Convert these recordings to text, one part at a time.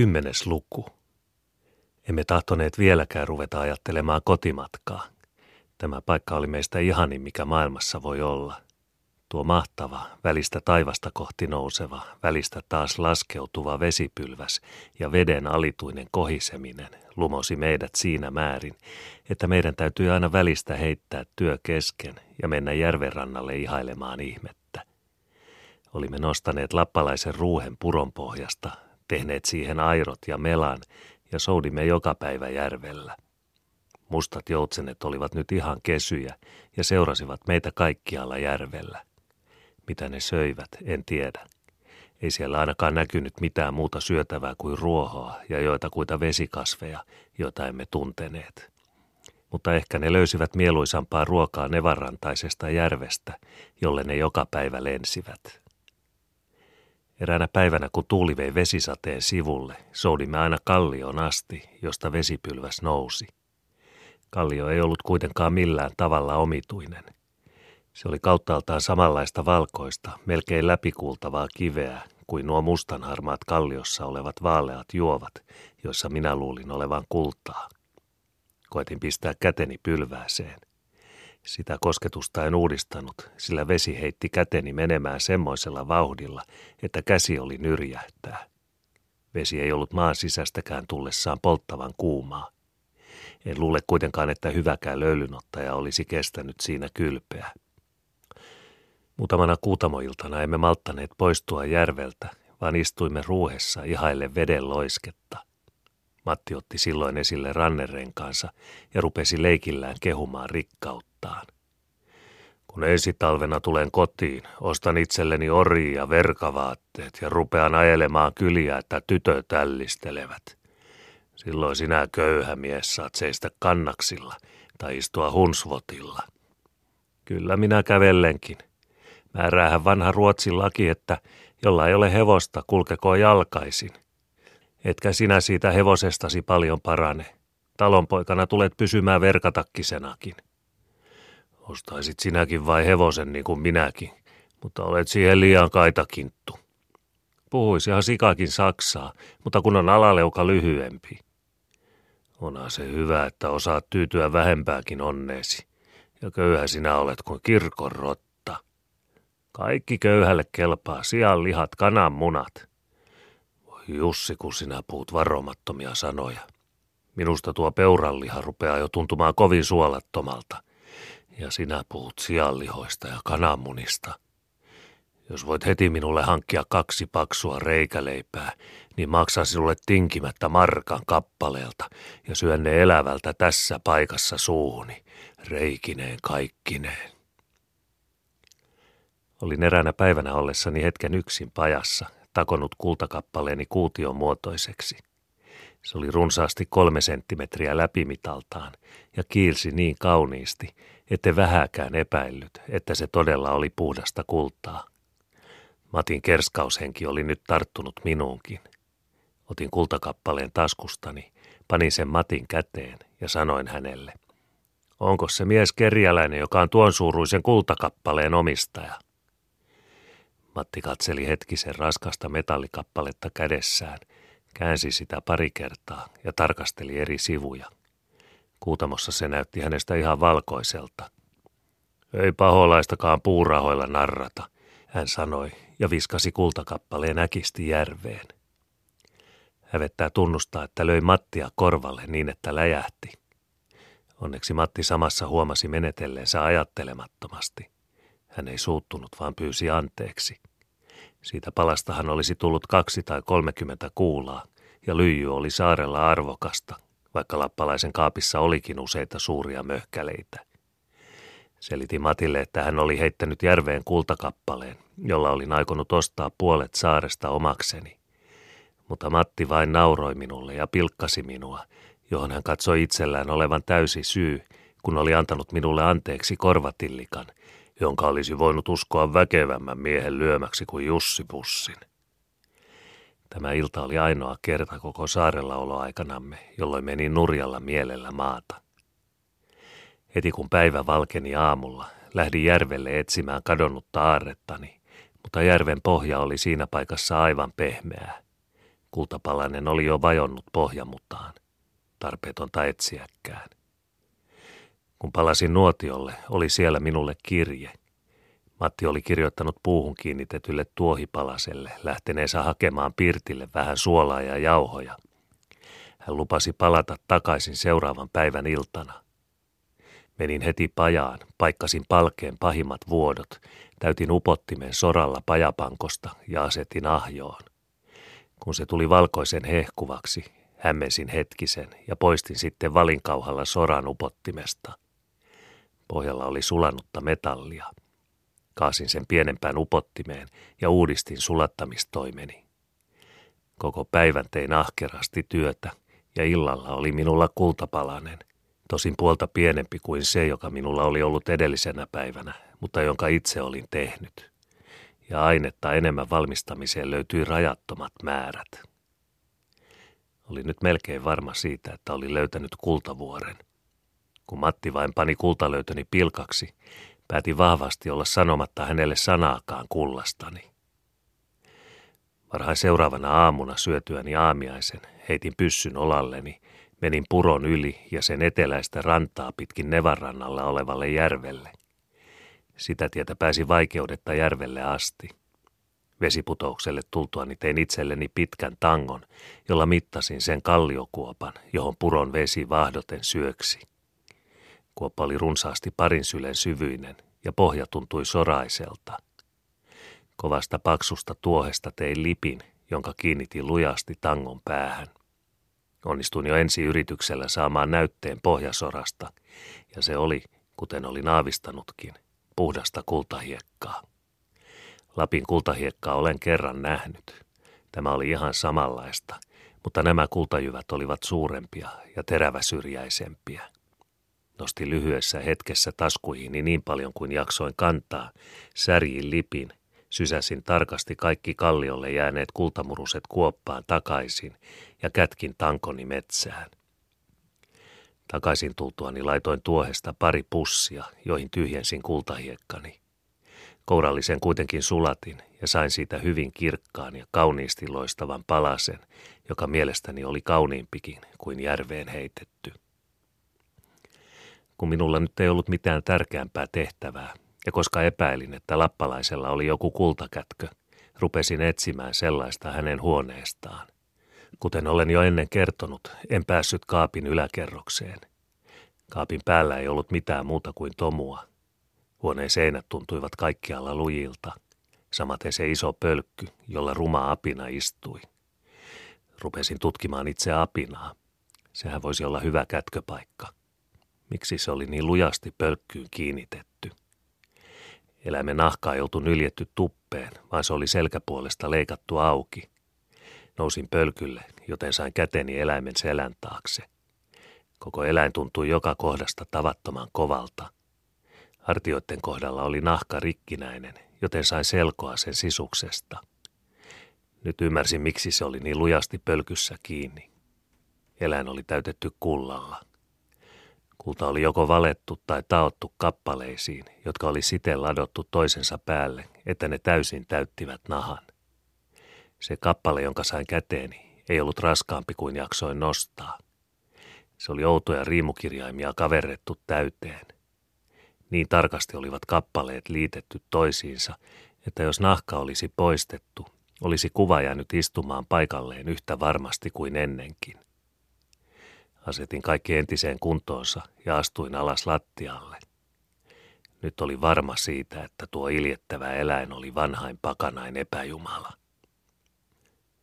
kymmenes luku. Emme tahtoneet vieläkään ruveta ajattelemaan kotimatkaa. Tämä paikka oli meistä ihanin, mikä maailmassa voi olla. Tuo mahtava, välistä taivasta kohti nouseva, välistä taas laskeutuva vesipylväs ja veden alituinen kohiseminen lumosi meidät siinä määrin, että meidän täytyy aina välistä heittää työ kesken ja mennä järvenrannalle ihailemaan ihmettä. Olimme nostaneet lappalaisen ruuhen puronpohjasta, tehneet siihen airot ja melan ja soudimme joka päivä järvellä. Mustat joutsenet olivat nyt ihan kesyjä ja seurasivat meitä kaikkialla järvellä. Mitä ne söivät, en tiedä. Ei siellä ainakaan näkynyt mitään muuta syötävää kuin ruohoa ja joitakuita vesikasveja, joita emme tunteneet. Mutta ehkä ne löysivät mieluisampaa ruokaa nevarantaisesta järvestä, jolle ne joka päivä lensivät. Eräänä päivänä, kun tuuli vei vesisateen sivulle, soudimme aina kallioon asti, josta vesipylväs nousi. Kallio ei ollut kuitenkaan millään tavalla omituinen. Se oli kauttaaltaan samanlaista valkoista, melkein läpikuultavaa kiveä kuin nuo mustanharmaat kalliossa olevat vaaleat juovat, joissa minä luulin olevan kultaa. Koetin pistää käteni pylvääseen. Sitä kosketusta en uudistanut, sillä vesi heitti käteni menemään semmoisella vauhdilla, että käsi oli nyrjähtää. Vesi ei ollut maan sisästäkään tullessaan polttavan kuumaa. En luule kuitenkaan, että hyväkään löylynottaja olisi kestänyt siinä kylpeä. Muutamana kuutamoiltana emme malttaneet poistua järveltä, vaan istuimme ruuhessa ihaille veden loisketta. Matti otti silloin esille rannerenkaansa ja rupesi leikillään kehumaan rikkauttaan. Kun ensi talvena tulen kotiin, ostan itselleni ori ja verkavaatteet ja rupean ajelemaan kyliä, että tytöt tällistelevät. Silloin sinä köyhä mies saat seistä kannaksilla tai istua hunsvotilla. Kyllä minä kävellenkin. Määräähän vanha Ruotsin laki, että jolla ei ole hevosta, kulkeko jalkaisin. Etkä sinä siitä hevosestasi paljon parane. Talonpoikana tulet pysymään verkatakkisenakin. Ostaisit sinäkin vai hevosen niin kuin minäkin, mutta olet siihen liian kaitakinttu. Puhuisihan sikakin saksaa, mutta kun on alaleuka lyhyempi. Onhan se hyvä, että osaat tyytyä vähempääkin onneesi. Ja köyhä sinä olet kuin kirkon rotta. Kaikki köyhälle kelpaa, sian lihat, kanan munat. Voi Jussi, kun sinä puut varomattomia sanoja. Minusta tuo peuralliha rupeaa jo tuntumaan kovin suolattomalta. Ja sinä puhut sianlihoista ja kananmunista. Jos voit heti minulle hankkia kaksi paksua reikäleipää, niin maksaa sinulle tinkimättä markan kappaleelta ja syön ne elävältä tässä paikassa suuhuni, reikineen kaikkineen. Olin eräänä päivänä ollessani hetken yksin pajassa, takonut kultakappaleeni kuution muotoiseksi. Se oli runsaasti kolme senttimetriä läpimitaltaan ja kiilsi niin kauniisti, ette vähäkään epäillyt, että se todella oli puhdasta kultaa. Matin kerskaushenki oli nyt tarttunut minuunkin. Otin kultakappaleen taskustani, panin sen Matin käteen ja sanoin hänelle. Onko se mies kerjäläinen, joka on tuon suuruisen kultakappaleen omistaja? Matti katseli hetkisen raskasta metallikappaletta kädessään, käänsi sitä pari kertaa ja tarkasteli eri sivuja. Kuutamossa se näytti hänestä ihan valkoiselta. Ei paholaistakaan puurahoilla narrata, hän sanoi ja viskasi kultakappaleen äkisti järveen. Hävettää tunnustaa, että löi Mattia korvalle niin, että läjähti. Onneksi Matti samassa huomasi menetelleensä ajattelemattomasti. Hän ei suuttunut, vaan pyysi anteeksi. Siitä palastahan olisi tullut kaksi tai kolmekymmentä kuulaa, ja lyijy oli saarella arvokasta, vaikka lappalaisen kaapissa olikin useita suuria möhkäleitä. Selitin Matille, että hän oli heittänyt järveen kultakappaleen, jolla olin aikonut ostaa puolet saaresta omakseni. Mutta Matti vain nauroi minulle ja pilkkasi minua, johon hän katsoi itsellään olevan täysi syy, kun oli antanut minulle anteeksi korvatillikan, jonka olisi voinut uskoa väkevämmän miehen lyömäksi kuin Jussi Pussin. Tämä ilta oli ainoa kerta koko saarella oloaikanamme, jolloin meni nurjalla mielellä maata. Heti kun päivä valkeni aamulla, lähdin järvelle etsimään kadonnutta aarrettani, mutta järven pohja oli siinä paikassa aivan pehmeää. Kultapalainen oli jo vajonnut pohjamutaan. Tarpeetonta etsiäkään. Kun palasin nuotiolle, oli siellä minulle kirje. Matti oli kirjoittanut puuhun kiinnitetylle tuohipalaselle lähteneensä hakemaan Pirtille vähän suolaa ja jauhoja. Hän lupasi palata takaisin seuraavan päivän iltana. Menin heti pajaan, paikkasin palkeen pahimmat vuodot, täytin upottimen soralla pajapankosta ja asetin ahjoon. Kun se tuli valkoisen hehkuvaksi, hämmensin hetkisen ja poistin sitten valinkauhalla soran upottimesta. Pohjalla oli sulanutta metallia. Kaasin sen pienempään upottimeen ja uudistin sulattamistoimeni. Koko päivän tein ahkerasti työtä ja illalla oli minulla kultapalanen, tosin puolta pienempi kuin se, joka minulla oli ollut edellisenä päivänä, mutta jonka itse olin tehnyt. Ja ainetta enemmän valmistamiseen löytyi rajattomat määrät. Oli nyt melkein varma siitä, että oli löytänyt kultavuoren. Kun Matti vain pani kultalöytöni pilkaksi, päätin vahvasti olla sanomatta hänelle sanaakaan kullastani. Varhain seuraavana aamuna syötyäni aamiaisen heitin pyssyn olalleni, menin puron yli ja sen eteläistä rantaa pitkin Nevarannalla olevalle järvelle. Sitä tietä pääsi vaikeudetta järvelle asti. Vesiputoukselle tultuani tein itselleni pitkän tangon, jolla mittasin sen kalliokuopan, johon puron vesi vahdoten syöksi. Kuoppa oli runsaasti parin sylen syvyinen ja pohja tuntui soraiselta. Kovasta paksusta tuohesta tein lipin, jonka kiinnitin lujasti tangon päähän. Onnistuin jo ensi yrityksellä saamaan näytteen pohjasorasta, ja se oli, kuten olin aavistanutkin, puhdasta kultahiekkaa. Lapin kultahiekkaa olen kerran nähnyt. Tämä oli ihan samanlaista, mutta nämä kultajyvät olivat suurempia ja teräväsyrjäisempiä. Nostin lyhyessä hetkessä taskuihini niin paljon kuin jaksoin kantaa, särjin lipin, sysäsin tarkasti kaikki kalliolle jääneet kultamuruset kuoppaan takaisin ja kätkin tankoni metsään. Takaisin tultuani laitoin tuohesta pari pussia, joihin tyhjensin kultahiekkani. Kourallisen kuitenkin sulatin ja sain siitä hyvin kirkkaan ja kauniisti loistavan palasen, joka mielestäni oli kauniimpikin kuin järveen heitetty. Kun minulla nyt ei ollut mitään tärkeämpää tehtävää, ja koska epäilin, että lappalaisella oli joku kultakätkö, rupesin etsimään sellaista hänen huoneestaan. Kuten olen jo ennen kertonut, en päässyt kaapin yläkerrokseen. Kaapin päällä ei ollut mitään muuta kuin tomua. Huoneen seinät tuntuivat kaikkialla lujilta, samaten se iso pölkky, jolla ruma apina istui. Rupesin tutkimaan itse apinaa. Sehän voisi olla hyvä kätköpaikka. Miksi se oli niin lujasti pölkkyyn kiinnitetty? Eläimen nahka ei oltu nyljetty tuppeen, vaan se oli selkäpuolesta leikattu auki. Nousin pölkylle, joten sain käteni eläimen selän taakse. Koko eläin tuntui joka kohdasta tavattoman kovalta. Hartioiden kohdalla oli nahka rikkinäinen, joten sain selkoa sen sisuksesta. Nyt ymmärsin, miksi se oli niin lujasti pölkyssä kiinni. Eläin oli täytetty kullalla. Kulta oli joko valettu tai taottu kappaleisiin, jotka oli siten ladottu toisensa päälle, että ne täysin täyttivät nahan. Se kappale, jonka sain käteeni, ei ollut raskaampi kuin jaksoin nostaa. Se oli outoja riimukirjaimia kaverrettu täyteen. Niin tarkasti olivat kappaleet liitetty toisiinsa, että jos nahka olisi poistettu, olisi kuva jäänyt istumaan paikalleen yhtä varmasti kuin ennenkin. Asetin kaikki entiseen kuntoonsa ja astuin alas lattialle. Nyt oli varma siitä, että tuo iljettävä eläin oli vanhain pakanain epäjumala.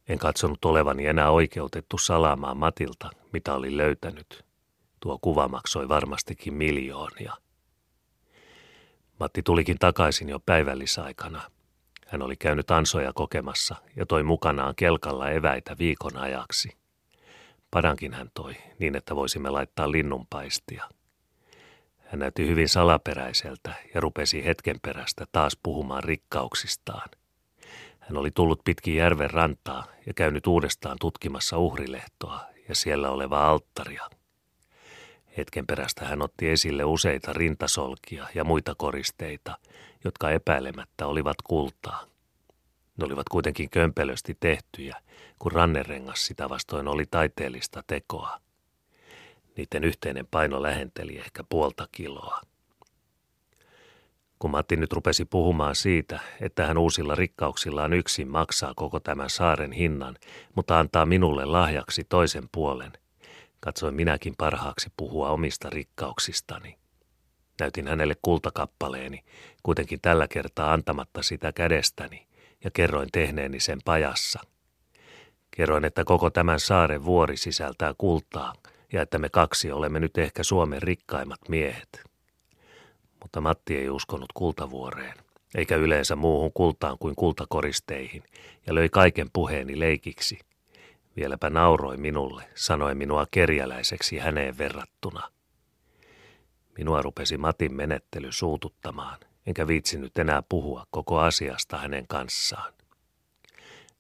En katsonut olevani enää oikeutettu salaamaan Matilta, mitä oli löytänyt. Tuo kuva maksoi varmastikin miljoonia. Matti tulikin takaisin jo päivällisaikana. Hän oli käynyt ansoja kokemassa ja toi mukanaan kelkalla eväitä viikon ajaksi. Padankin hän toi, niin että voisimme laittaa linnunpaistia. Hän näytti hyvin salaperäiseltä ja rupesi hetken perästä taas puhumaan rikkauksistaan. Hän oli tullut pitkin järven rantaa ja käynyt uudestaan tutkimassa uhrilehtoa ja siellä olevaa alttaria. Hetken perästä hän otti esille useita rintasolkia ja muita koristeita, jotka epäilemättä olivat kultaa. Ne olivat kuitenkin kömpelösti tehtyjä, kun rannerengas sitä vastoin oli taiteellista tekoa. Niiden yhteinen paino lähenteli ehkä puolta kiloa. Kun Matti nyt rupesi puhumaan siitä, että hän uusilla rikkauksillaan yksin maksaa koko tämän saaren hinnan, mutta antaa minulle lahjaksi toisen puolen, katsoin minäkin parhaaksi puhua omista rikkauksistani. Näytin hänelle kultakappaleeni, kuitenkin tällä kertaa antamatta sitä kädestäni, ja kerroin tehneeni sen pajassa. Kerroin, että koko tämän saaren vuori sisältää kultaa, ja että me kaksi olemme nyt ehkä Suomen rikkaimmat miehet mutta Matti ei uskonut kultavuoreen, eikä yleensä muuhun kultaan kuin kultakoristeihin, ja löi kaiken puheeni leikiksi. Vieläpä nauroi minulle, sanoi minua kerjäläiseksi häneen verrattuna. Minua rupesi Matin menettely suututtamaan, enkä viitsinyt enää puhua koko asiasta hänen kanssaan.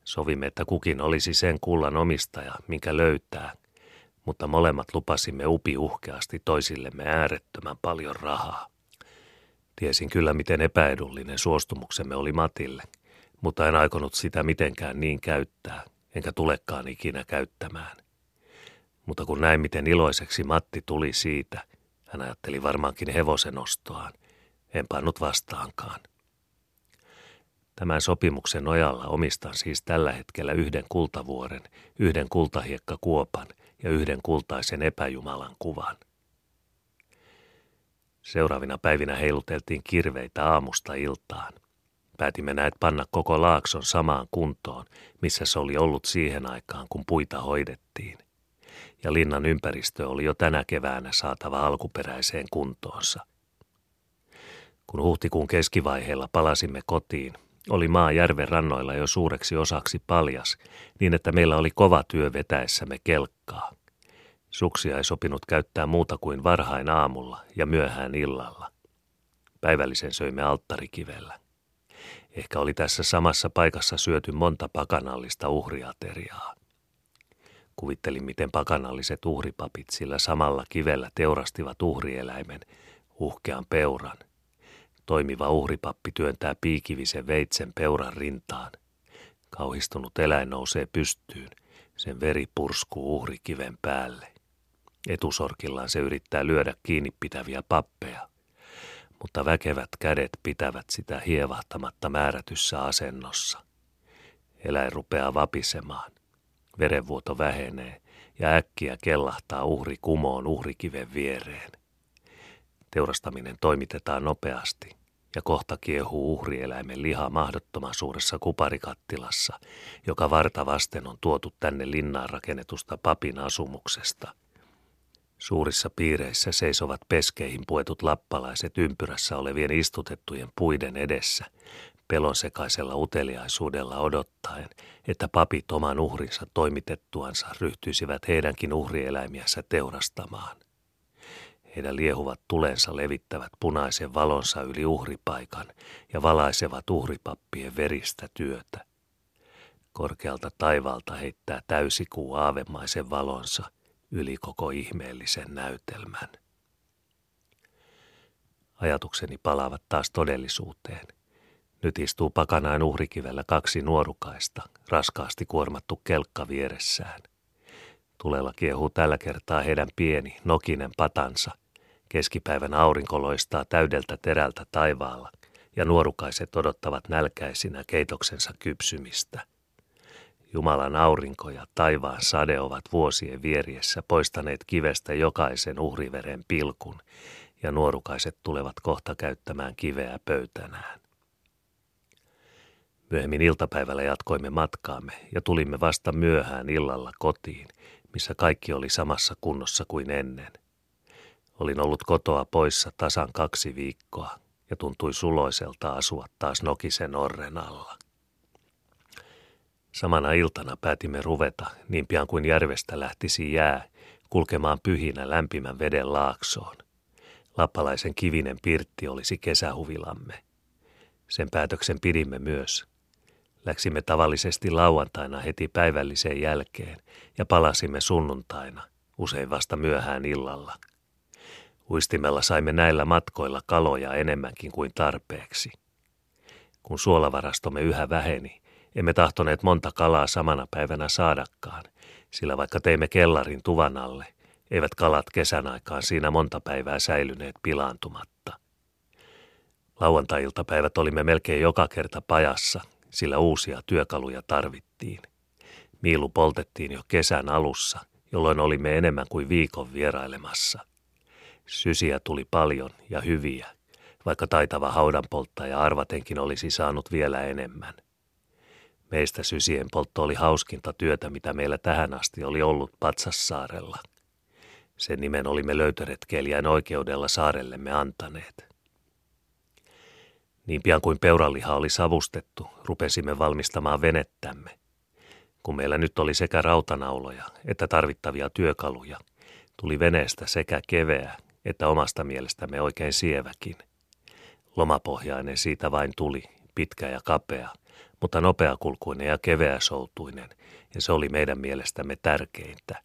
Sovimme, että kukin olisi sen kullan omistaja, minkä löytää, mutta molemmat lupasimme upiuhkeasti toisillemme äärettömän paljon rahaa. Tiesin kyllä, miten epäedullinen suostumuksemme oli Matille, mutta en aikonut sitä mitenkään niin käyttää, enkä tulekaan ikinä käyttämään. Mutta kun näin, miten iloiseksi Matti tuli siitä, hän ajatteli varmaankin hevosen ostoaan, en pannut vastaankaan. Tämän sopimuksen nojalla omistan siis tällä hetkellä yhden kultavuoren, yhden kultahiekkakuopan ja yhden kultaisen epäjumalan kuvan. Seuraavina päivinä heiluteltiin kirveitä aamusta iltaan. Päätimme näet panna koko laakson samaan kuntoon, missä se oli ollut siihen aikaan, kun puita hoidettiin. Ja linnan ympäristö oli jo tänä keväänä saatava alkuperäiseen kuntoonsa. Kun huhtikuun keskivaiheella palasimme kotiin, oli maa järven rannoilla jo suureksi osaksi paljas, niin että meillä oli kova työ vetäessämme kelkkaa. Suksia ei sopinut käyttää muuta kuin varhain aamulla ja myöhään illalla. Päivällisen söimme alttarikivellä. Ehkä oli tässä samassa paikassa syöty monta pakanallista uhriateriaa. Kuvittelin, miten pakanalliset uhripapit sillä samalla kivellä teurastivat uhrieläimen, uhkean peuran. Toimiva uhripappi työntää piikivisen veitsen peuran rintaan. Kauhistunut eläin nousee pystyyn, sen veri purskuu uhrikiven päälle. Etusorkillaan se yrittää lyödä kiinni pitäviä pappeja, mutta väkevät kädet pitävät sitä hievahtamatta määrätyssä asennossa. Eläin rupeaa vapisemaan. Verenvuoto vähenee ja äkkiä kellahtaa uhri kumoon uhrikiven viereen. Teurastaminen toimitetaan nopeasti ja kohta kiehuu uhrieläimen liha mahdottoman suuressa kuparikattilassa, joka varta vasten on tuotu tänne linnaan rakennetusta papin asumuksesta – Suurissa piireissä seisovat peskeihin puetut lappalaiset ympyrässä olevien istutettujen puiden edessä, pelonsekaisella uteliaisuudella odottaen, että papit oman uhrinsa toimitettuansa ryhtyisivät heidänkin uhrieläimiänsä teurastamaan. Heidän liehuvat tulensa levittävät punaisen valonsa yli uhripaikan ja valaisevat uhripappien veristä työtä. Korkealta taivaalta heittää täysikuu aavemaisen valonsa – yli koko ihmeellisen näytelmän. Ajatukseni palaavat taas todellisuuteen. Nyt istuu pakanain uhrikivellä kaksi nuorukaista, raskaasti kuormattu kelkka vieressään. Tulella kiehuu tällä kertaa heidän pieni, nokinen patansa. Keskipäivän aurinko loistaa täydeltä terältä taivaalla, ja nuorukaiset odottavat nälkäisinä keitoksensa kypsymistä – Jumalan aurinko ja taivaan sade ovat vuosien vieriessä poistaneet kivestä jokaisen uhriveren pilkun, ja nuorukaiset tulevat kohta käyttämään kiveä pöytänään. Myöhemmin iltapäivällä jatkoimme matkaamme ja tulimme vasta myöhään illalla kotiin, missä kaikki oli samassa kunnossa kuin ennen. Olin ollut kotoa poissa tasan kaksi viikkoa ja tuntui suloiselta asua taas Nokisen orren alla. Samana iltana päätimme ruveta, niin pian kuin järvestä lähtisi jää, kulkemaan pyhinä lämpimän veden laaksoon. Lappalaisen kivinen pirtti olisi kesähuvilamme. Sen päätöksen pidimme myös. Läksimme tavallisesti lauantaina heti päivällisen jälkeen ja palasimme sunnuntaina, usein vasta myöhään illalla. Uistimella saimme näillä matkoilla kaloja enemmänkin kuin tarpeeksi. Kun suolavarastomme yhä väheni, Emme tahtoneet monta kalaa samana päivänä saadakaan, sillä vaikka teimme kellarin tuvan alle, eivät kalat kesän aikaan siinä monta päivää säilyneet pilaantumatta. Lauantai-iltapäivät olimme melkein joka kerta pajassa, sillä uusia työkaluja tarvittiin. Miilu poltettiin jo kesän alussa, jolloin olimme enemmän kuin viikon vierailemassa. Sysiä tuli paljon ja hyviä, vaikka taitava haudanpolttaja arvatenkin olisi saanut vielä enemmän. Meistä sysien poltto oli hauskinta työtä, mitä meillä tähän asti oli ollut Patsassaarella. Sen nimen olimme löytöretkeilijän oikeudella saarellemme antaneet. Niin pian kuin peuraliha oli savustettu, rupesimme valmistamaan venettämme. Kun meillä nyt oli sekä rautanauloja että tarvittavia työkaluja, tuli veneestä sekä keveä että omasta mielestämme oikein sieväkin. Lomapohjainen siitä vain tuli, pitkä ja kapea, mutta nopeakulkuinen ja keveä soutuinen, ja se oli meidän mielestämme tärkeintä.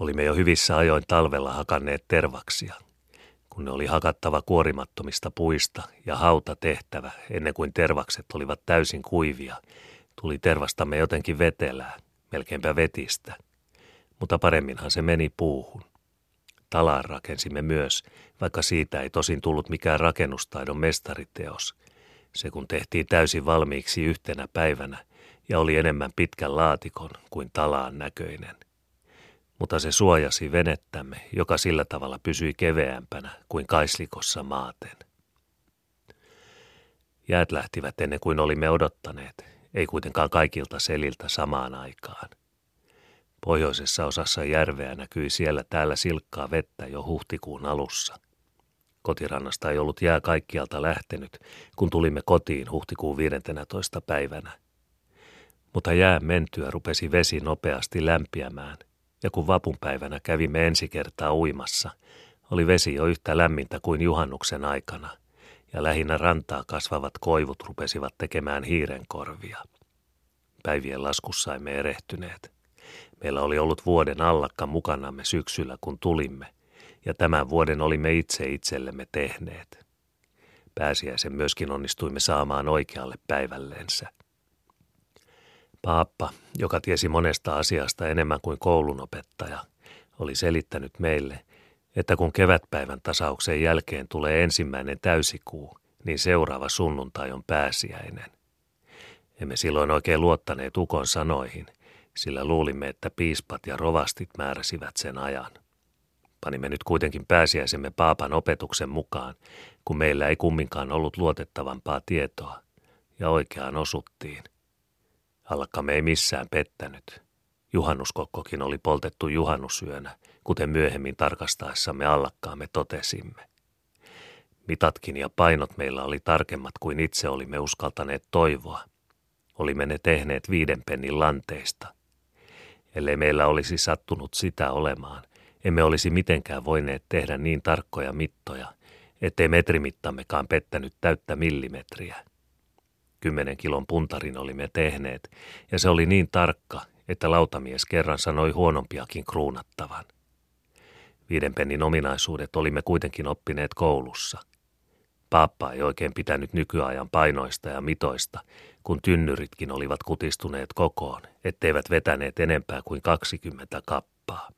Olimme jo hyvissä ajoin talvella hakanneet tervaksia, kun ne oli hakattava kuorimattomista puista ja hauta tehtävä ennen kuin tervakset olivat täysin kuivia, tuli tervastamme jotenkin vetelää, melkeinpä vetistä. Mutta paremminhan se meni puuhun. Talaan rakensimme myös, vaikka siitä ei tosin tullut mikään rakennustaidon mestariteos. Se kun tehtiin täysin valmiiksi yhtenä päivänä ja oli enemmän pitkän laatikon kuin talaan näköinen – mutta se suojasi venettämme, joka sillä tavalla pysyi keveämpänä kuin kaislikossa maaten. Jäät lähtivät ennen kuin olimme odottaneet, ei kuitenkaan kaikilta seliltä samaan aikaan. Pohjoisessa osassa järveä näkyi siellä täällä silkkaa vettä jo huhtikuun alussa. Kotirannasta ei ollut jää kaikkialta lähtenyt, kun tulimme kotiin huhtikuun 15. päivänä. Mutta jää mentyä rupesi vesi nopeasti lämpiämään – ja kun vapunpäivänä kävimme ensi kertaa uimassa, oli vesi jo yhtä lämmintä kuin juhannuksen aikana, ja lähinnä rantaa kasvavat koivut rupesivat tekemään hiirenkorvia. Päivien laskussa emme erehtyneet. Meillä oli ollut vuoden allakka mukanamme syksyllä, kun tulimme, ja tämän vuoden olimme itse itsellemme tehneet. Pääsiäisen myöskin onnistuimme saamaan oikealle päivällensä – Paappa, joka tiesi monesta asiasta enemmän kuin koulunopettaja, oli selittänyt meille, että kun kevätpäivän tasauksen jälkeen tulee ensimmäinen täysikuu, niin seuraava sunnuntai on pääsiäinen. Emme silloin oikein luottaneet ukon sanoihin, sillä luulimme, että piispat ja rovastit määräsivät sen ajan. Panimme nyt kuitenkin pääsiäisemme paapan opetuksen mukaan, kun meillä ei kumminkaan ollut luotettavampaa tietoa, ja oikeaan osuttiin. Allakkamme ei missään pettänyt. Juhannuskokkokin oli poltettu juhannusyönä, kuten myöhemmin tarkastaessamme allakkaamme totesimme. Mitatkin ja painot meillä oli tarkemmat kuin itse olimme uskaltaneet toivoa. Olimme ne tehneet viiden pennin lanteista. Ellei meillä olisi sattunut sitä olemaan, emme olisi mitenkään voineet tehdä niin tarkkoja mittoja, ettei metrimittammekaan pettänyt täyttä millimetriä – Kymmenen kilon puntarin olimme tehneet, ja se oli niin tarkka, että lautamies kerran sanoi huonompiakin kruunattavan. Viiden pennin ominaisuudet olimme kuitenkin oppineet koulussa. Paappa ei oikein pitänyt nykyajan painoista ja mitoista, kun tynnyritkin olivat kutistuneet kokoon, etteivät vetäneet enempää kuin 20 kappaa.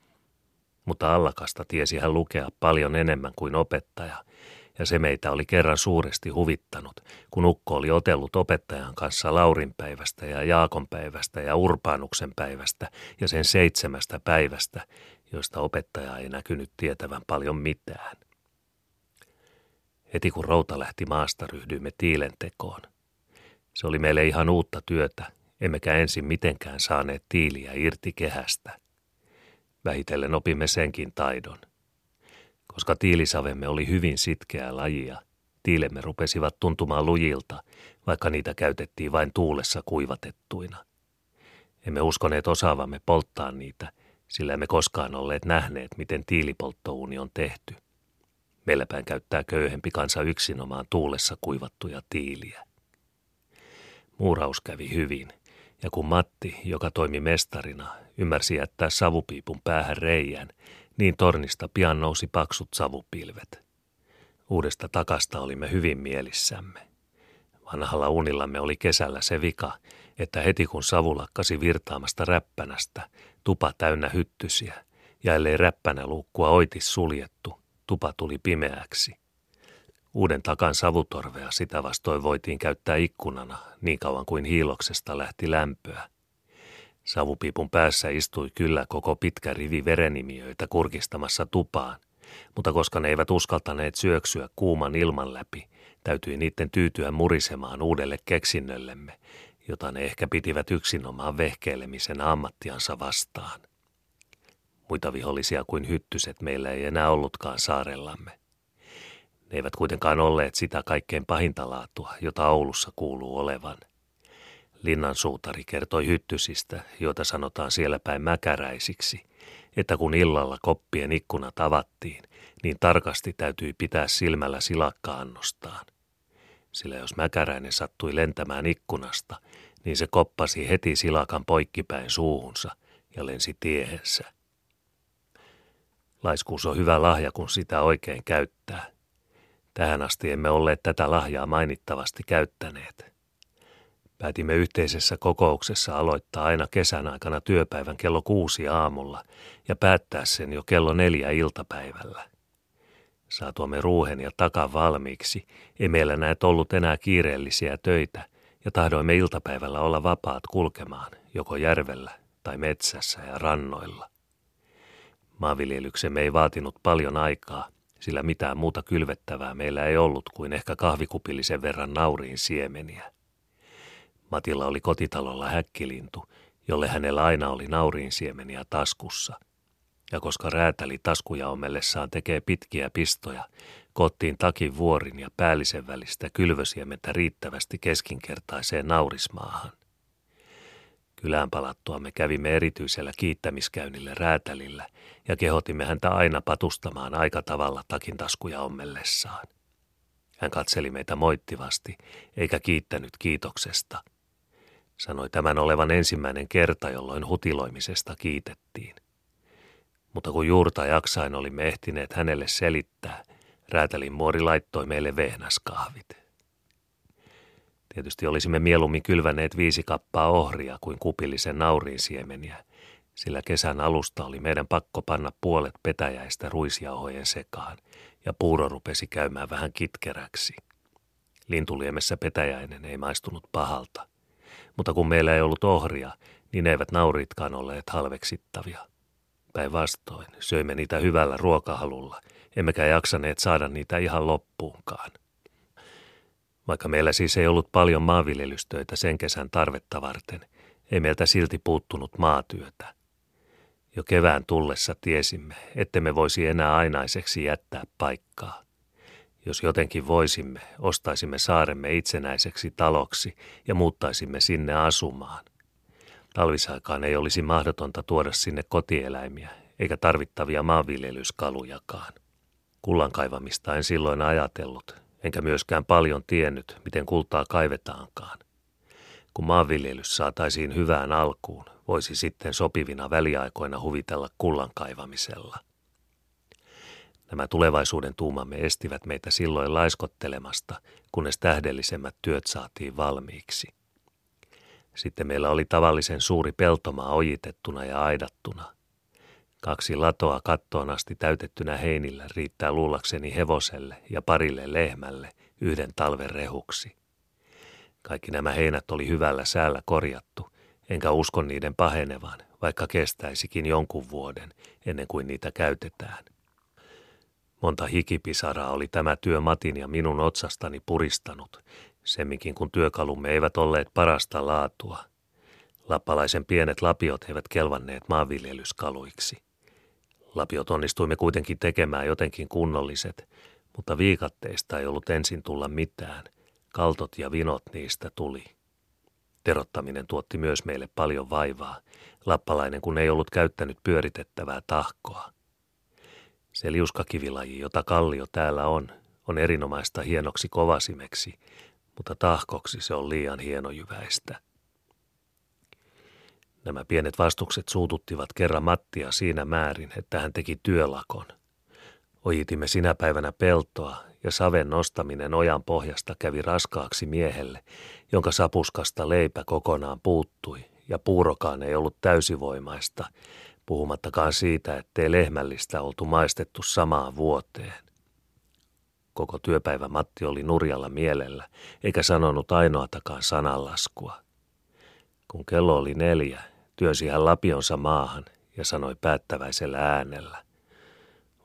Mutta allakasta tiesi hän lukea paljon enemmän kuin opettaja – ja se meitä oli kerran suuresti huvittanut, kun Ukko oli otellut opettajan kanssa Laurin päivästä ja Jaakon päivästä ja Urpaanuksen päivästä ja sen seitsemästä päivästä, joista opettaja ei näkynyt tietävän paljon mitään. Heti kun routa lähti maasta, ryhdyimme tiilen tekoon. Se oli meille ihan uutta työtä, emmekä ensin mitenkään saaneet tiiliä irti kehästä. Vähitellen opimme senkin taidon – koska tiilisavemme oli hyvin sitkeää lajia, tiilemme rupesivat tuntumaan lujilta, vaikka niitä käytettiin vain tuulessa kuivatettuina. Emme uskoneet osaavamme polttaa niitä, sillä emme koskaan olleet nähneet, miten tiilipolttouuni on tehty. Meillä päin käyttää köyhempi kansa yksinomaan tuulessa kuivattuja tiiliä. Muuraus kävi hyvin, ja kun Matti, joka toimi mestarina, ymmärsi jättää savupiipun päähän reijän, niin tornista pian nousi paksut savupilvet. Uudesta takasta olimme hyvin mielissämme. Vanhalla unillamme oli kesällä se vika, että heti kun savu lakkasi virtaamasta räppänästä, tupa täynnä hyttysiä, ja ellei räppänä luukkua oitis suljettu, tupa tuli pimeäksi. Uuden takan savutorvea sitä vastoin voitiin käyttää ikkunana niin kauan kuin hiiloksesta lähti lämpöä. Savupiipun päässä istui kyllä koko pitkä rivi verenimiöitä kurkistamassa tupaan, mutta koska ne eivät uskaltaneet syöksyä kuuman ilman läpi, täytyi niiden tyytyä murisemaan uudelle keksinnöllemme, jota ne ehkä pitivät yksinomaan vehkeilemisen ammattiansa vastaan. Muita vihollisia kuin hyttyset meillä ei enää ollutkaan saarellamme. Eivät kuitenkaan olleet sitä kaikkein pahinta laatua, jota Oulussa kuuluu olevan. Linnan suutari kertoi hyttysistä, joita sanotaan siellä päin mäkäräisiksi, että kun illalla koppien ikkunat avattiin, niin tarkasti täytyi pitää silmällä silakkaannostaan. Sillä jos mäkäräinen sattui lentämään ikkunasta, niin se koppasi heti silakan poikkipäin suuhunsa ja lensi tiehensä. Laiskuus on hyvä lahja, kun sitä oikein käyttää. Tähän asti emme olleet tätä lahjaa mainittavasti käyttäneet. Päätimme yhteisessä kokouksessa aloittaa aina kesän aikana työpäivän kello kuusi aamulla ja päättää sen jo kello neljä iltapäivällä. Saatuamme ruuhen ja takan valmiiksi, ei meillä näet ollut enää kiireellisiä töitä ja tahdoimme iltapäivällä olla vapaat kulkemaan, joko järvellä tai metsässä ja rannoilla. Maanviljelyksemme ei vaatinut paljon aikaa, sillä mitään muuta kylvettävää meillä ei ollut kuin ehkä kahvikupillisen verran nauriin siemeniä. Matilla oli kotitalolla häkkilintu, jolle hänellä aina oli nauriin siemeniä taskussa. Ja koska räätäli taskujaomellessaan tekee pitkiä pistoja, kottiin takin vuorin ja päällisen välistä kylvösiementä riittävästi keskinkertaiseen naurismaahan. Kylään palattua me kävimme erityisellä kiittämiskäynnillä räätälillä ja kehotimme häntä aina patustamaan aika tavalla takintaskuja ommellessaan. Hän katseli meitä moittivasti, eikä kiittänyt kiitoksesta. Sanoi tämän olevan ensimmäinen kerta, jolloin hutiloimisesta kiitettiin. Mutta kun juurta jaksain olimme ehtineet hänelle selittää, räätälin muori laittoi meille vehnäskahvit. Tietysti olisimme mieluummin kylväneet viisi kappaa ohria kuin kupillisen nauriin siemeniä, sillä kesän alusta oli meidän pakko panna puolet petäjäistä ruisjauhojen sekaan, ja puuro rupesi käymään vähän kitkeräksi. Lintuliemessä petäjäinen ei maistunut pahalta, mutta kun meillä ei ollut ohria, niin eivät nauritkaan olleet halveksittavia. Päinvastoin söimme niitä hyvällä ruokahalulla, emmekä jaksaneet saada niitä ihan loppuunkaan. Vaikka meillä siis ei ollut paljon maanviljelystöitä sen kesän tarvetta varten, ei meiltä silti puuttunut maatyötä. Jo kevään tullessa tiesimme, ettemme voisi enää ainaiseksi jättää paikkaa. Jos jotenkin voisimme, ostaisimme saaremme itsenäiseksi taloksi ja muuttaisimme sinne asumaan. Talvisaikaan ei olisi mahdotonta tuoda sinne kotieläimiä eikä tarvittavia maanviljelyskalujakaan. Kullan kaivamista en silloin ajatellut, enkä myöskään paljon tiennyt, miten kultaa kaivetaankaan. Kun maanviljelys saataisiin hyvään alkuun, voisi sitten sopivina väliaikoina huvitella kullan kaivamisella. Nämä tulevaisuuden tuumamme estivät meitä silloin laiskottelemasta, kunnes tähdellisemmät työt saatiin valmiiksi. Sitten meillä oli tavallisen suuri peltomaa ojitettuna ja aidattuna. Kaksi latoa kattoon asti täytettynä heinillä riittää luullakseni hevoselle ja parille lehmälle yhden talven rehuksi. Kaikki nämä heinät oli hyvällä säällä korjattu, enkä usko niiden pahenevan, vaikka kestäisikin jonkun vuoden ennen kuin niitä käytetään. Monta hikipisaraa oli tämä työ Matin ja minun otsastani puristanut, semminkin kun työkalumme eivät olleet parasta laatua. Lappalaisen pienet lapiot eivät kelvanneet maanviljelyskaluiksi. Lapiot onnistuimme kuitenkin tekemään jotenkin kunnolliset, mutta viikatteista ei ollut ensin tulla mitään. Kaltot ja vinot niistä tuli. Terottaminen tuotti myös meille paljon vaivaa, lappalainen kun ei ollut käyttänyt pyöritettävää tahkoa. Se liuskakivilaji, jota kallio täällä on, on erinomaista hienoksi kovasimeksi, mutta tahkoksi se on liian hienojyväistä. Nämä pienet vastukset suututtivat kerran Mattia siinä määrin, että hän teki työlakon. Ojitimme sinä päivänä peltoa ja saven nostaminen ojan pohjasta kävi raskaaksi miehelle, jonka sapuskasta leipä kokonaan puuttui ja puurokaan ei ollut täysivoimaista, puhumattakaan siitä, ettei lehmällistä oltu maistettu samaan vuoteen. Koko työpäivä Matti oli nurjalla mielellä, eikä sanonut ainoatakaan sananlaskua. Kun kello oli neljä, työsi hän lapionsa maahan ja sanoi päättäväisellä äänellä.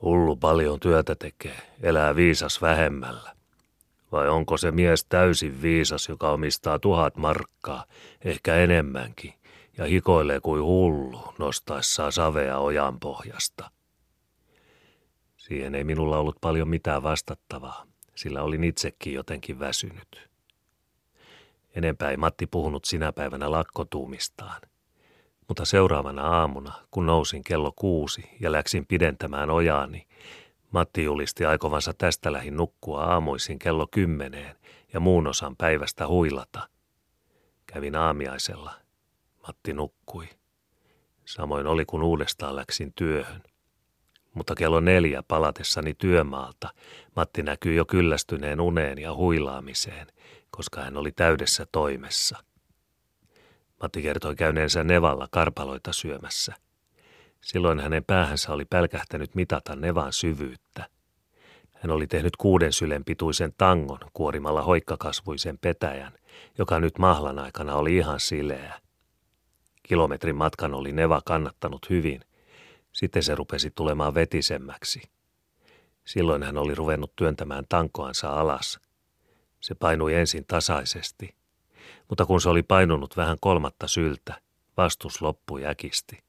Hullu paljon työtä tekee, elää viisas vähemmällä. Vai onko se mies täysin viisas, joka omistaa tuhat markkaa, ehkä enemmänkin, ja hikoilee kuin hullu nostaessaan savea ojan pohjasta? Siihen ei minulla ollut paljon mitään vastattavaa, sillä olin itsekin jotenkin väsynyt. Enempää ei Matti puhunut sinä päivänä lakkotuumistaan. Mutta seuraavana aamuna, kun nousin kello kuusi ja läksin pidentämään ojaani, Matti julisti aikovansa tästä lähin nukkua aamuisin kello kymmeneen ja muun osan päivästä huilata. Kävin aamiaisella. Matti nukkui. Samoin oli kun uudestaan läksin työhön. Mutta kello neljä palatessani työmaalta Matti näkyi jo kyllästyneen uneen ja huilaamiseen, koska hän oli täydessä toimessa – Matti kertoi käyneensä Nevalla karpaloita syömässä. Silloin hänen päähänsä oli pälkähtänyt mitata Nevan syvyyttä. Hän oli tehnyt kuuden sylen pituisen tangon kuorimalla hoikkakasvuisen petäjän, joka nyt mahlan aikana oli ihan sileä. Kilometrin matkan oli Neva kannattanut hyvin. Sitten se rupesi tulemaan vetisemmäksi. Silloin hän oli ruvennut työntämään tankoansa alas. Se painui ensin tasaisesti – mutta kun se oli painunut vähän kolmatta syltä, vastus loppui äkisti.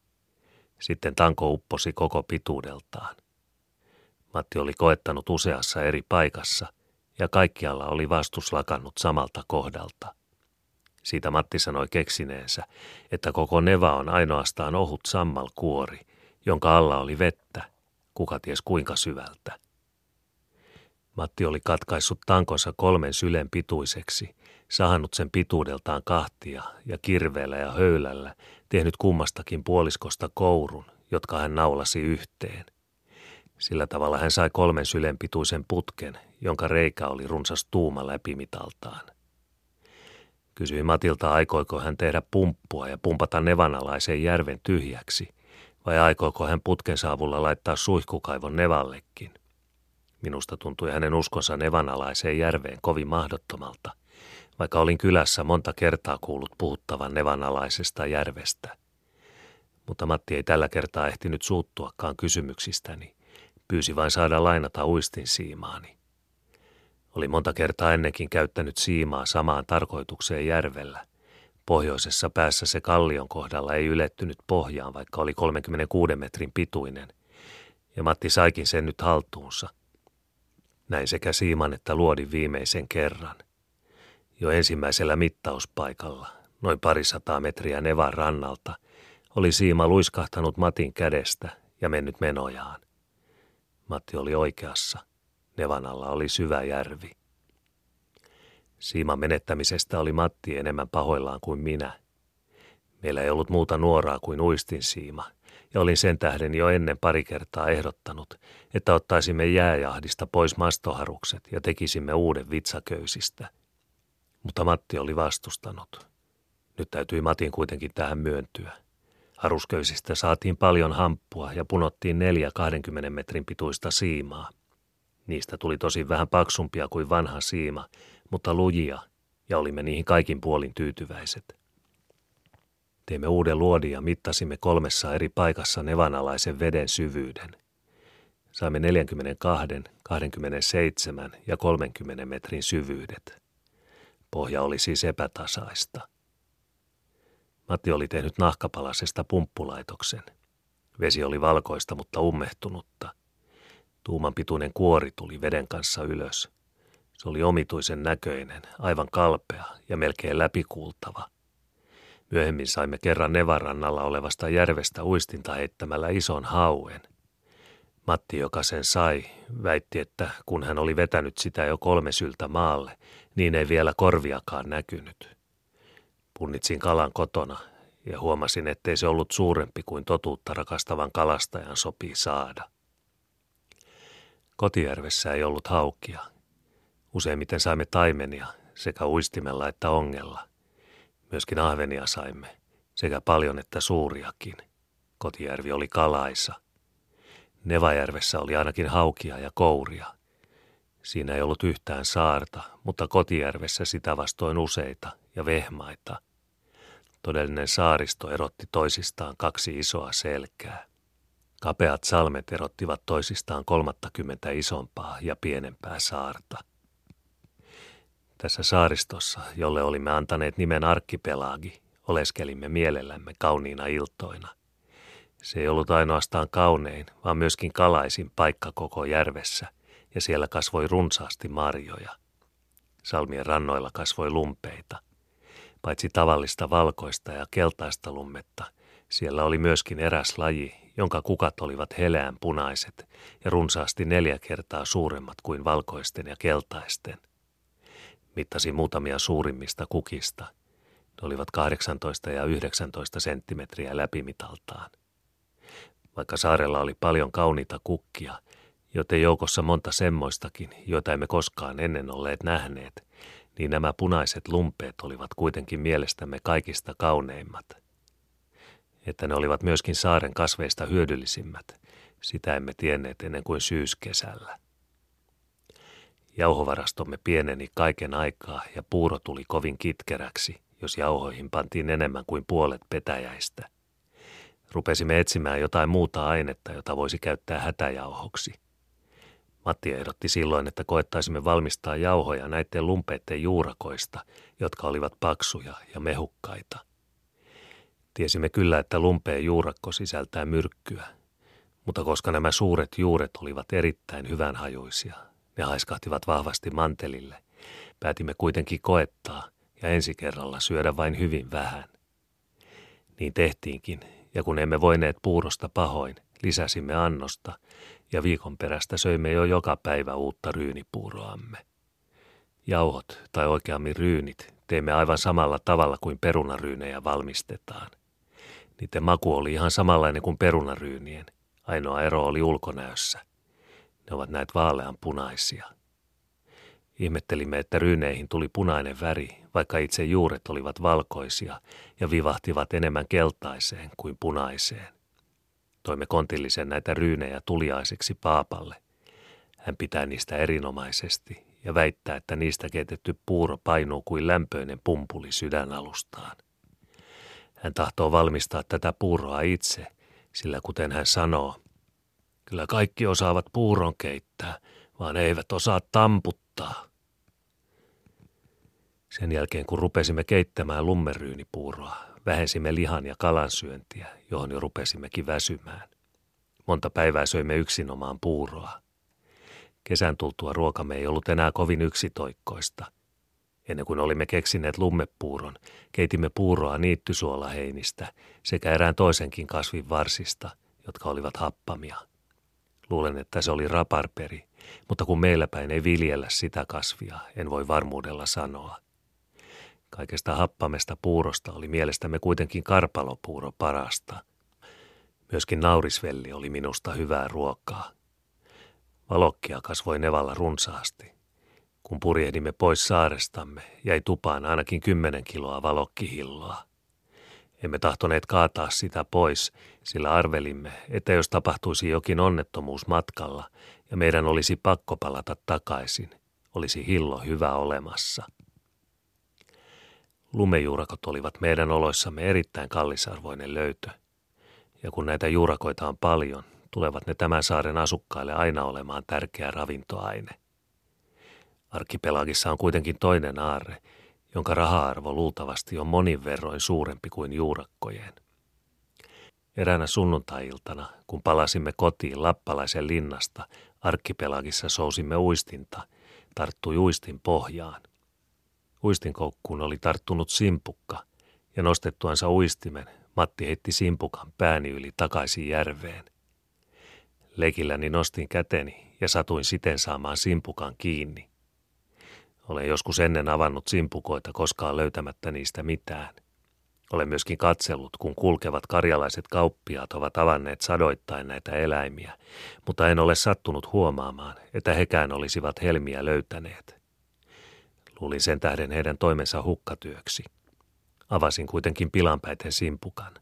Sitten tanko upposi koko pituudeltaan. Matti oli koettanut useassa eri paikassa, ja kaikkialla oli vastus lakannut samalta kohdalta. Siitä Matti sanoi keksineensä, että koko neva on ainoastaan ohut sammalkuori, jonka alla oli vettä, kuka ties kuinka syvältä. Matti oli katkaissut tankonsa kolmen sylen pituiseksi sahannut sen pituudeltaan kahtia ja kirveellä ja höylällä tehnyt kummastakin puoliskosta kourun, jotka hän naulasi yhteen. Sillä tavalla hän sai kolmen sylen pituisen putken, jonka reikä oli runsas tuuma läpimitaltaan. Kysyi Matilta, aikoiko hän tehdä pumppua ja pumpata nevanalaisen järven tyhjäksi, vai aikoiko hän putkensa avulla laittaa suihkukaivon nevallekin. Minusta tuntui hänen uskonsa nevanalaiseen järveen kovin mahdottomalta, vaikka olin kylässä monta kertaa kuullut puhuttavan nevanalaisesta järvestä. Mutta Matti ei tällä kertaa ehtinyt suuttuakaan kysymyksistäni, pyysi vain saada lainata uistin siimaani. Oli monta kertaa ennenkin käyttänyt siimaa samaan tarkoitukseen järvellä. Pohjoisessa päässä se kallion kohdalla ei ylettynyt pohjaan, vaikka oli 36 metrin pituinen, ja Matti saikin sen nyt haltuunsa. Näin sekä siiman että luodin viimeisen kerran – jo ensimmäisellä mittauspaikalla, noin parisataa metriä Nevan rannalta, oli siima luiskahtanut Matin kädestä ja mennyt menojaan. Matti oli oikeassa. Nevan alla oli syvä järvi. Siiman menettämisestä oli Matti enemmän pahoillaan kuin minä. Meillä ei ollut muuta nuoraa kuin uistin siima, ja olin sen tähden jo ennen pari kertaa ehdottanut, että ottaisimme jääjahdista pois mastoharukset ja tekisimme uuden vitsaköysistä – mutta Matti oli vastustanut. Nyt täytyi Matin kuitenkin tähän myöntyä. Harusköysistä saatiin paljon hamppua ja punottiin neljä 20 metrin pituista siimaa. Niistä tuli tosi vähän paksumpia kuin vanha siima, mutta lujia, ja olimme niihin kaikin puolin tyytyväiset. Teimme uuden luodin ja mittasimme kolmessa eri paikassa nevanalaisen veden syvyyden. Saimme 42, 27 ja 30 metrin syvyydet. Pohja oli siis epätasaista. Matti oli tehnyt nahkapalasesta pumppulaitoksen. Vesi oli valkoista, mutta ummehtunutta. Tuuman pituinen kuori tuli veden kanssa ylös. Se oli omituisen näköinen, aivan kalpea ja melkein läpikuultava. Myöhemmin saimme kerran Nevarannalla olevasta järvestä uistinta heittämällä ison hauen. Matti, joka sen sai, väitti, että kun hän oli vetänyt sitä jo kolme syltä maalle, niin ei vielä korviakaan näkynyt. Punnitsin kalan kotona ja huomasin, ettei se ollut suurempi kuin totuutta rakastavan kalastajan sopii saada. Kotijärvessä ei ollut haukia, Useimmiten saimme taimenia sekä uistimella että ongella. Myöskin ahvenia saimme, sekä paljon että suuriakin. Kotijärvi oli kalaisa. Nevajärvessä oli ainakin haukia ja kouria. Siinä ei ollut yhtään saarta, mutta Kotijärvessä sitä vastoin useita ja vehmaita. Todellinen saaristo erotti toisistaan kaksi isoa selkää. Kapeat salmet erottivat toisistaan kolmattakymmentä isompaa ja pienempää saarta. Tässä saaristossa, jolle olimme antaneet nimen Arkkipelagi, oleskelimme mielellämme kauniina iltoina. Se ei ollut ainoastaan kaunein, vaan myöskin kalaisin paikka koko järvessä, ja siellä kasvoi runsaasti marjoja. Salmien rannoilla kasvoi lumpeita. Paitsi tavallista valkoista ja keltaista lummetta, siellä oli myöskin eräs laji, jonka kukat olivat heleän punaiset ja runsaasti neljä kertaa suuremmat kuin valkoisten ja keltaisten. Mittasi muutamia suurimmista kukista. Ne olivat 18 ja 19 senttimetriä läpimitaltaan. Vaikka saarella oli paljon kauniita kukkia, joten joukossa monta semmoistakin, joita emme koskaan ennen olleet nähneet, niin nämä punaiset lumpeet olivat kuitenkin mielestämme kaikista kauneimmat – että ne olivat myöskin saaren kasveista hyödyllisimmät. Sitä emme tienneet ennen kuin syyskesällä. Jauhovarastomme pieneni kaiken aikaa ja puuro tuli kovin kitkeräksi, jos jauhoihin pantiin enemmän kuin puolet petäjäistä. Rupesimme etsimään jotain muuta ainetta, jota voisi käyttää hätäjauhoksi. Matti ehdotti silloin, että koettaisimme valmistaa jauhoja näiden lumpeiden juurakoista, jotka olivat paksuja ja mehukkaita – Tiesimme kyllä, että lumpeen juurakko sisältää myrkkyä, mutta koska nämä suuret juuret olivat erittäin hyvänhajuisia, ne haiskahtivat vahvasti mantelille, päätimme kuitenkin koettaa ja ensi kerralla syödä vain hyvin vähän. Niin tehtiinkin, ja kun emme voineet puurosta pahoin, lisäsimme annosta, ja viikon perästä söimme jo joka päivä uutta ryynipuuroamme. Jauhot, tai oikeammin ryynit, teemme aivan samalla tavalla kuin perunaryynejä valmistetaan. Niiden maku oli ihan samanlainen kuin perunaryynien. Ainoa ero oli ulkonäössä. Ne ovat näitä vaalean punaisia. Ihmettelimme, että ryyneihin tuli punainen väri, vaikka itse juuret olivat valkoisia ja vivahtivat enemmän keltaiseen kuin punaiseen. Toimme kontillisen näitä ryynejä tuliaiseksi paapalle. Hän pitää niistä erinomaisesti ja väittää, että niistä keitetty puuro painuu kuin lämpöinen pumpuli sydänalustaan. Hän tahtoo valmistaa tätä puuroa itse, sillä kuten hän sanoo, kyllä kaikki osaavat puuron keittää, vaan eivät osaa tamputtaa. Sen jälkeen kun rupesimme keittämään lummeryynipuuroa, vähensimme lihan ja kalan syöntiä, johon jo rupesimmekin väsymään. Monta päivää söimme yksinomaan puuroa. Kesän tultua ruokamme ei ollut enää kovin yksitoikkoista – Ennen kuin olimme keksineet lummepuuron, keitimme puuroa niittysuolaheinistä sekä erään toisenkin kasvin varsista, jotka olivat happamia. Luulen, että se oli raparperi, mutta kun meillä päin ei viljellä sitä kasvia, en voi varmuudella sanoa. Kaikesta happamesta puurosta oli mielestämme kuitenkin karpalopuuro parasta. Myöskin naurisvelli oli minusta hyvää ruokaa. Valokkia kasvoi nevalla runsaasti. Kun purjehdimme pois saarestamme, jäi tupaan ainakin kymmenen kiloa valokkihilloa. Emme tahtoneet kaataa sitä pois, sillä arvelimme, että jos tapahtuisi jokin onnettomuus matkalla ja meidän olisi pakko palata takaisin, olisi hillo hyvä olemassa. Lumejuurakot olivat meidän oloissamme erittäin kallisarvoinen löytö. Ja kun näitä juurakoita on paljon, tulevat ne tämän saaren asukkaille aina olemaan tärkeä ravintoaine. Arkipelagissa on kuitenkin toinen aarre, jonka raha-arvo luultavasti on monin verroin suurempi kuin juurakkojen. Eräänä sunnuntai-iltana, kun palasimme kotiin lappalaisen linnasta, arkipelagissa sousimme uistinta, tarttui uistin pohjaan. Uistinkoukkuun oli tarttunut simpukka, ja nostettuansa uistimen Matti heitti simpukan pääni yli takaisin järveen. Lekilläni nostin käteni ja satuin siten saamaan simpukan kiinni. Olen joskus ennen avannut simpukoita koskaan löytämättä niistä mitään. Olen myöskin katsellut, kun kulkevat karjalaiset kauppiaat ovat avanneet sadoittain näitä eläimiä, mutta en ole sattunut huomaamaan, että hekään olisivat helmiä löytäneet. Luulin sen tähden heidän toimensa hukkatyöksi. Avasin kuitenkin pilanpäiten simpukan.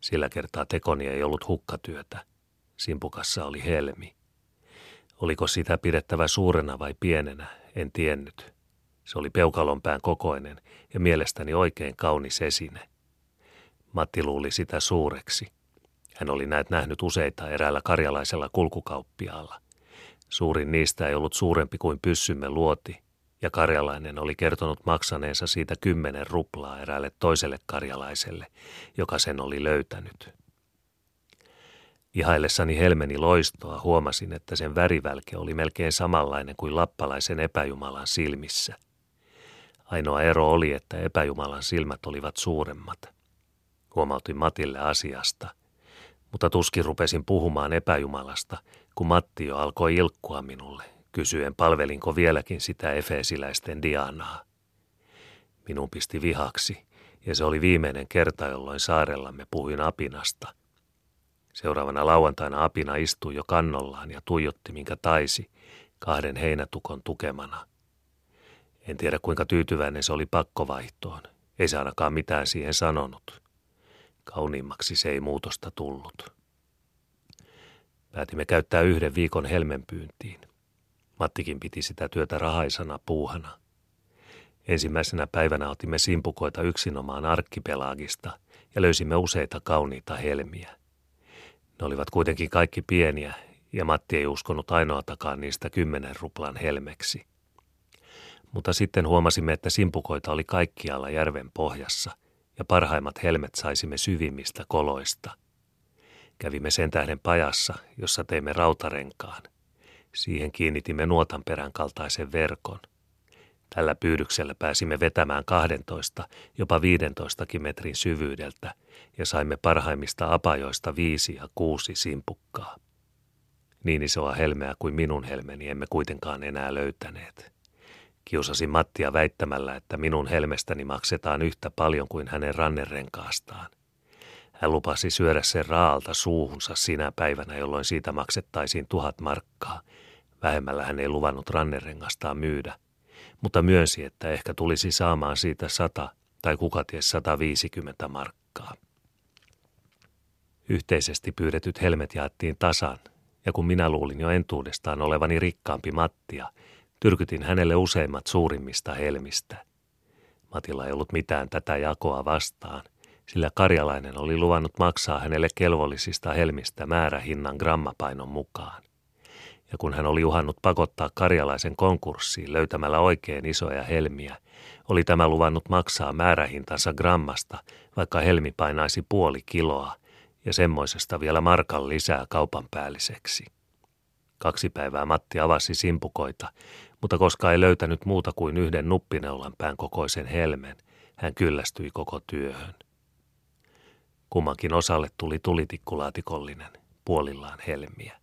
Sillä kertaa tekoni ei ollut hukkatyötä. Simpukassa oli helmi. Oliko sitä pidettävä suurena vai pienenä, en tiennyt. Se oli peukalonpään kokoinen ja mielestäni oikein kaunis esine. Matti luuli sitä suureksi. Hän oli näet nähnyt useita eräällä karjalaisella kulkukauppiaalla. Suurin niistä ei ollut suurempi kuin pyssymme luoti, ja karjalainen oli kertonut maksaneensa siitä kymmenen ruplaa eräälle toiselle karjalaiselle, joka sen oli löytänyt. Ihaillessani helmeni loistoa huomasin, että sen värivälke oli melkein samanlainen kuin lappalaisen epäjumalan silmissä. Ainoa ero oli, että epäjumalan silmät olivat suuremmat. Huomautin Matille asiasta, mutta tuskin rupesin puhumaan epäjumalasta, kun Matti jo alkoi ilkkua minulle, kysyen palvelinko vieläkin sitä efeesiläisten Dianaa. Minun pisti vihaksi, ja se oli viimeinen kerta, jolloin saarellamme puhuin apinasta – Seuraavana lauantaina apina istui jo kannollaan ja tuijotti minkä taisi kahden heinätukon tukemana. En tiedä kuinka tyytyväinen se oli pakkovaihtoon. Ei se ainakaan mitään siihen sanonut. Kauniimmaksi se ei muutosta tullut. Päätimme käyttää yhden viikon helmenpyyntiin. Mattikin piti sitä työtä rahaisana puuhana. Ensimmäisenä päivänä otimme simpukoita yksinomaan arkkipelagista ja löysimme useita kauniita helmiä. Ne olivat kuitenkin kaikki pieniä, ja Matti ei uskonut ainoatakaan niistä kymmenen ruplan helmeksi. Mutta sitten huomasimme, että simpukoita oli kaikkialla järven pohjassa, ja parhaimmat helmet saisimme syvimmistä koloista. Kävimme sen tähden pajassa, jossa teimme rautarenkaan. Siihen kiinnitimme nuotan perän kaltaisen verkon. Tällä pyydyksellä pääsimme vetämään 12, jopa 15 metrin syvyydeltä ja saimme parhaimmista apajoista viisi ja kuusi simpukkaa. Niin isoa helmeä kuin minun helmeni emme kuitenkaan enää löytäneet. Kiusasin Mattia väittämällä, että minun helmestäni maksetaan yhtä paljon kuin hänen rannerenkaastaan. Hän lupasi syödä sen raalta suuhunsa sinä päivänä, jolloin siitä maksettaisiin tuhat markkaa. Vähemmällä hän ei luvannut rannerengastaan myydä, mutta myönsi, että ehkä tulisi saamaan siitä sata tai kukaties 150 markkaa. Yhteisesti pyydetyt helmet jaettiin tasan, ja kun minä luulin jo entuudestaan olevani rikkaampi Mattia, tyrkytin hänelle useimmat suurimmista helmistä. Matilla ei ollut mitään tätä jakoa vastaan, sillä karjalainen oli luvannut maksaa hänelle kelvollisista helmistä määrähinnan grammapainon mukaan. Ja kun hän oli uhannut pakottaa karjalaisen konkurssiin löytämällä oikein isoja helmiä, oli tämä luvannut maksaa määrähintansa grammasta, vaikka helmi painaisi puoli kiloa, ja semmoisesta vielä markan lisää kaupan päälliseksi. Kaksi päivää Matti avasi simpukoita, mutta koska ei löytänyt muuta kuin yhden nuppineulan pään kokoisen helmen, hän kyllästyi koko työhön. Kummankin osalle tuli tulitikkulaatikollinen, puolillaan helmiä.